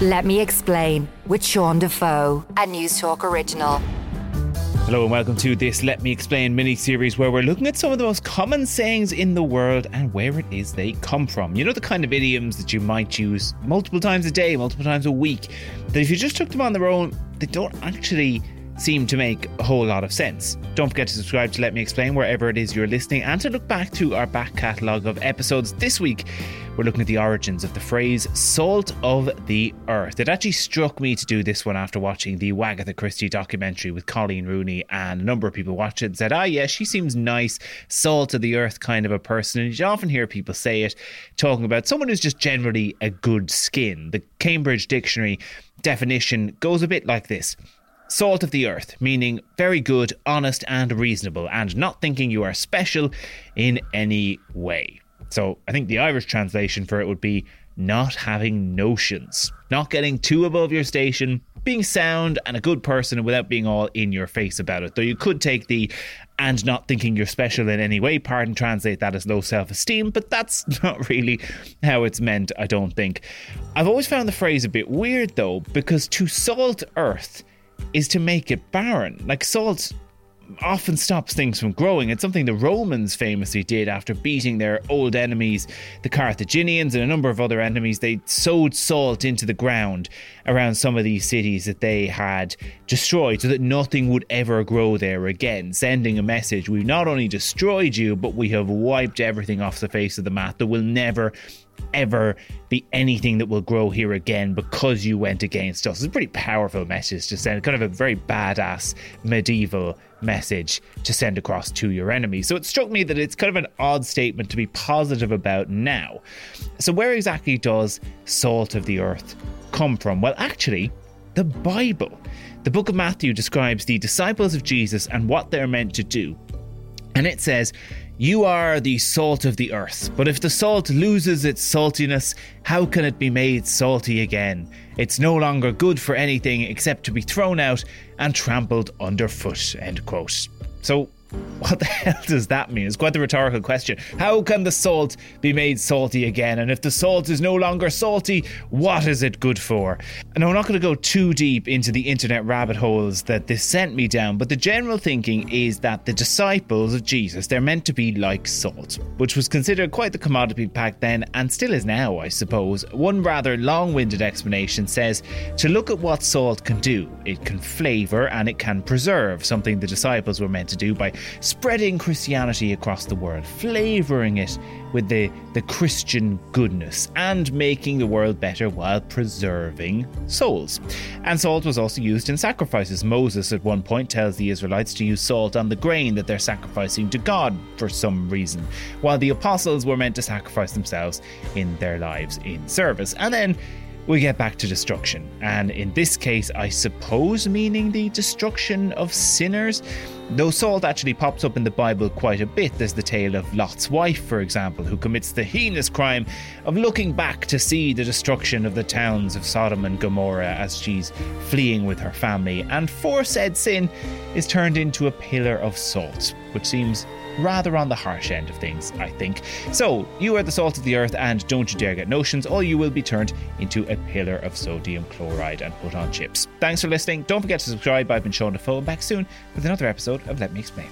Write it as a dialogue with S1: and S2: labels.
S1: Let Me Explain with Sean Defoe, a Newstalk original.
S2: Hello and welcome to this Let Me Explain mini series where we're looking at some of the most common sayings in the world and where it is they come from. You know, the kind of idioms that you might use multiple times a day, multiple times a week, that if you just took them on their own, they don't actually seem to make a whole lot of sense. Don't forget to subscribe to Let Me Explain wherever it is you're listening and to look back to our back catalogue of episodes this week. We're looking at the origins of the phrase salt of the earth. It actually struck me to do this one after watching the Wagatha Christie documentary with Coleen Rooney, and a number of people watched it and said, Ah, yeah, she seems nice, salt of the earth kind of a person. And you often hear people say it, talking about someone who's just generally a good skin. The Cambridge Dictionary definition goes a bit like this Salt of the earth, meaning very good, honest, and reasonable, and not thinking you are special in any way. So I think the Irish translation for it would be not having notions, not getting too above your station, being sound and a good person without being all in your face about it. Though you could take the and not thinking you're special in any way part and translate that as low self esteem, but that's not really how it's meant, I don't think. I've always found the phrase a bit weird though, because to salt earth is to make it barren. Like salt often stops things from growing. It's something the Romans famously did after beating their old enemies, the Carthaginians, and a number of other enemies. They sowed salt into the ground around some of these cities that they had destroyed so that nothing would ever grow there again, sending a message we've not only destroyed you, but we have wiped everything off the face of the map. There will never ever be anything that will grow here again because you went against us. It's a pretty powerful message to send, kind of a very badass medieval message to send across to your enemy. So it struck me that it's kind of an odd statement to be positive about now. So, where exactly does salt of the earth come from? Well, actually, the Bible. The book of Matthew describes the disciples of Jesus and what they're meant to do. And it says, you are the salt of the earth, but if the salt loses its saltiness, how can it be made salty again? It's no longer good for anything except to be thrown out and trampled underfoot. End quote. So, what the hell does that mean? It's quite the rhetorical question. How can the salt be made salty again? And if the salt is no longer salty, what is it good for? And I'm not going to go too deep into the internet rabbit holes that this sent me down, but the general thinking is that the disciples of Jesus, they're meant to be like salt, which was considered quite the commodity back then and still is now, I suppose. One rather long winded explanation says to look at what salt can do. It can flavour and it can preserve, something the disciples were meant to do by spreading Christianity across the world, flavouring it with the, the Christian goodness, and making the world better while preserving souls. And salt was also used in sacrifices. Moses, at one point, tells the Israelites to use salt on the grain that they're sacrificing to God for some reason, while the apostles were meant to sacrifice themselves in their lives in service. And then we get back to destruction. And in this case, I suppose meaning the destruction of sinners. Though salt actually pops up in the Bible quite a bit, there's the tale of Lot's wife, for example, who commits the heinous crime of looking back to see the destruction of the towns of Sodom and Gomorrah as she's fleeing with her family, and for said sin is turned into a pillar of salt, which seems rather on the harsh end of things, I think. So, you are the salt of the earth, and don't you dare get notions, or you will be turned into a pillar of sodium chloride and put on chips. Thanks for listening. Don't forget to subscribe. I've been Sean Defoe. Back soon with another episode of Let Me Explain.